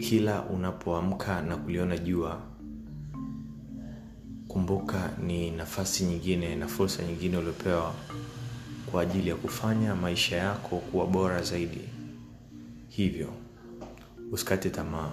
kila unapoamka na kuliona jua kumbuka ni nafasi nyingine na fursa nyingine uliopewa kwa ajili ya kufanya maisha yako kuwa bora zaidi. Hivyo usikate tamaa.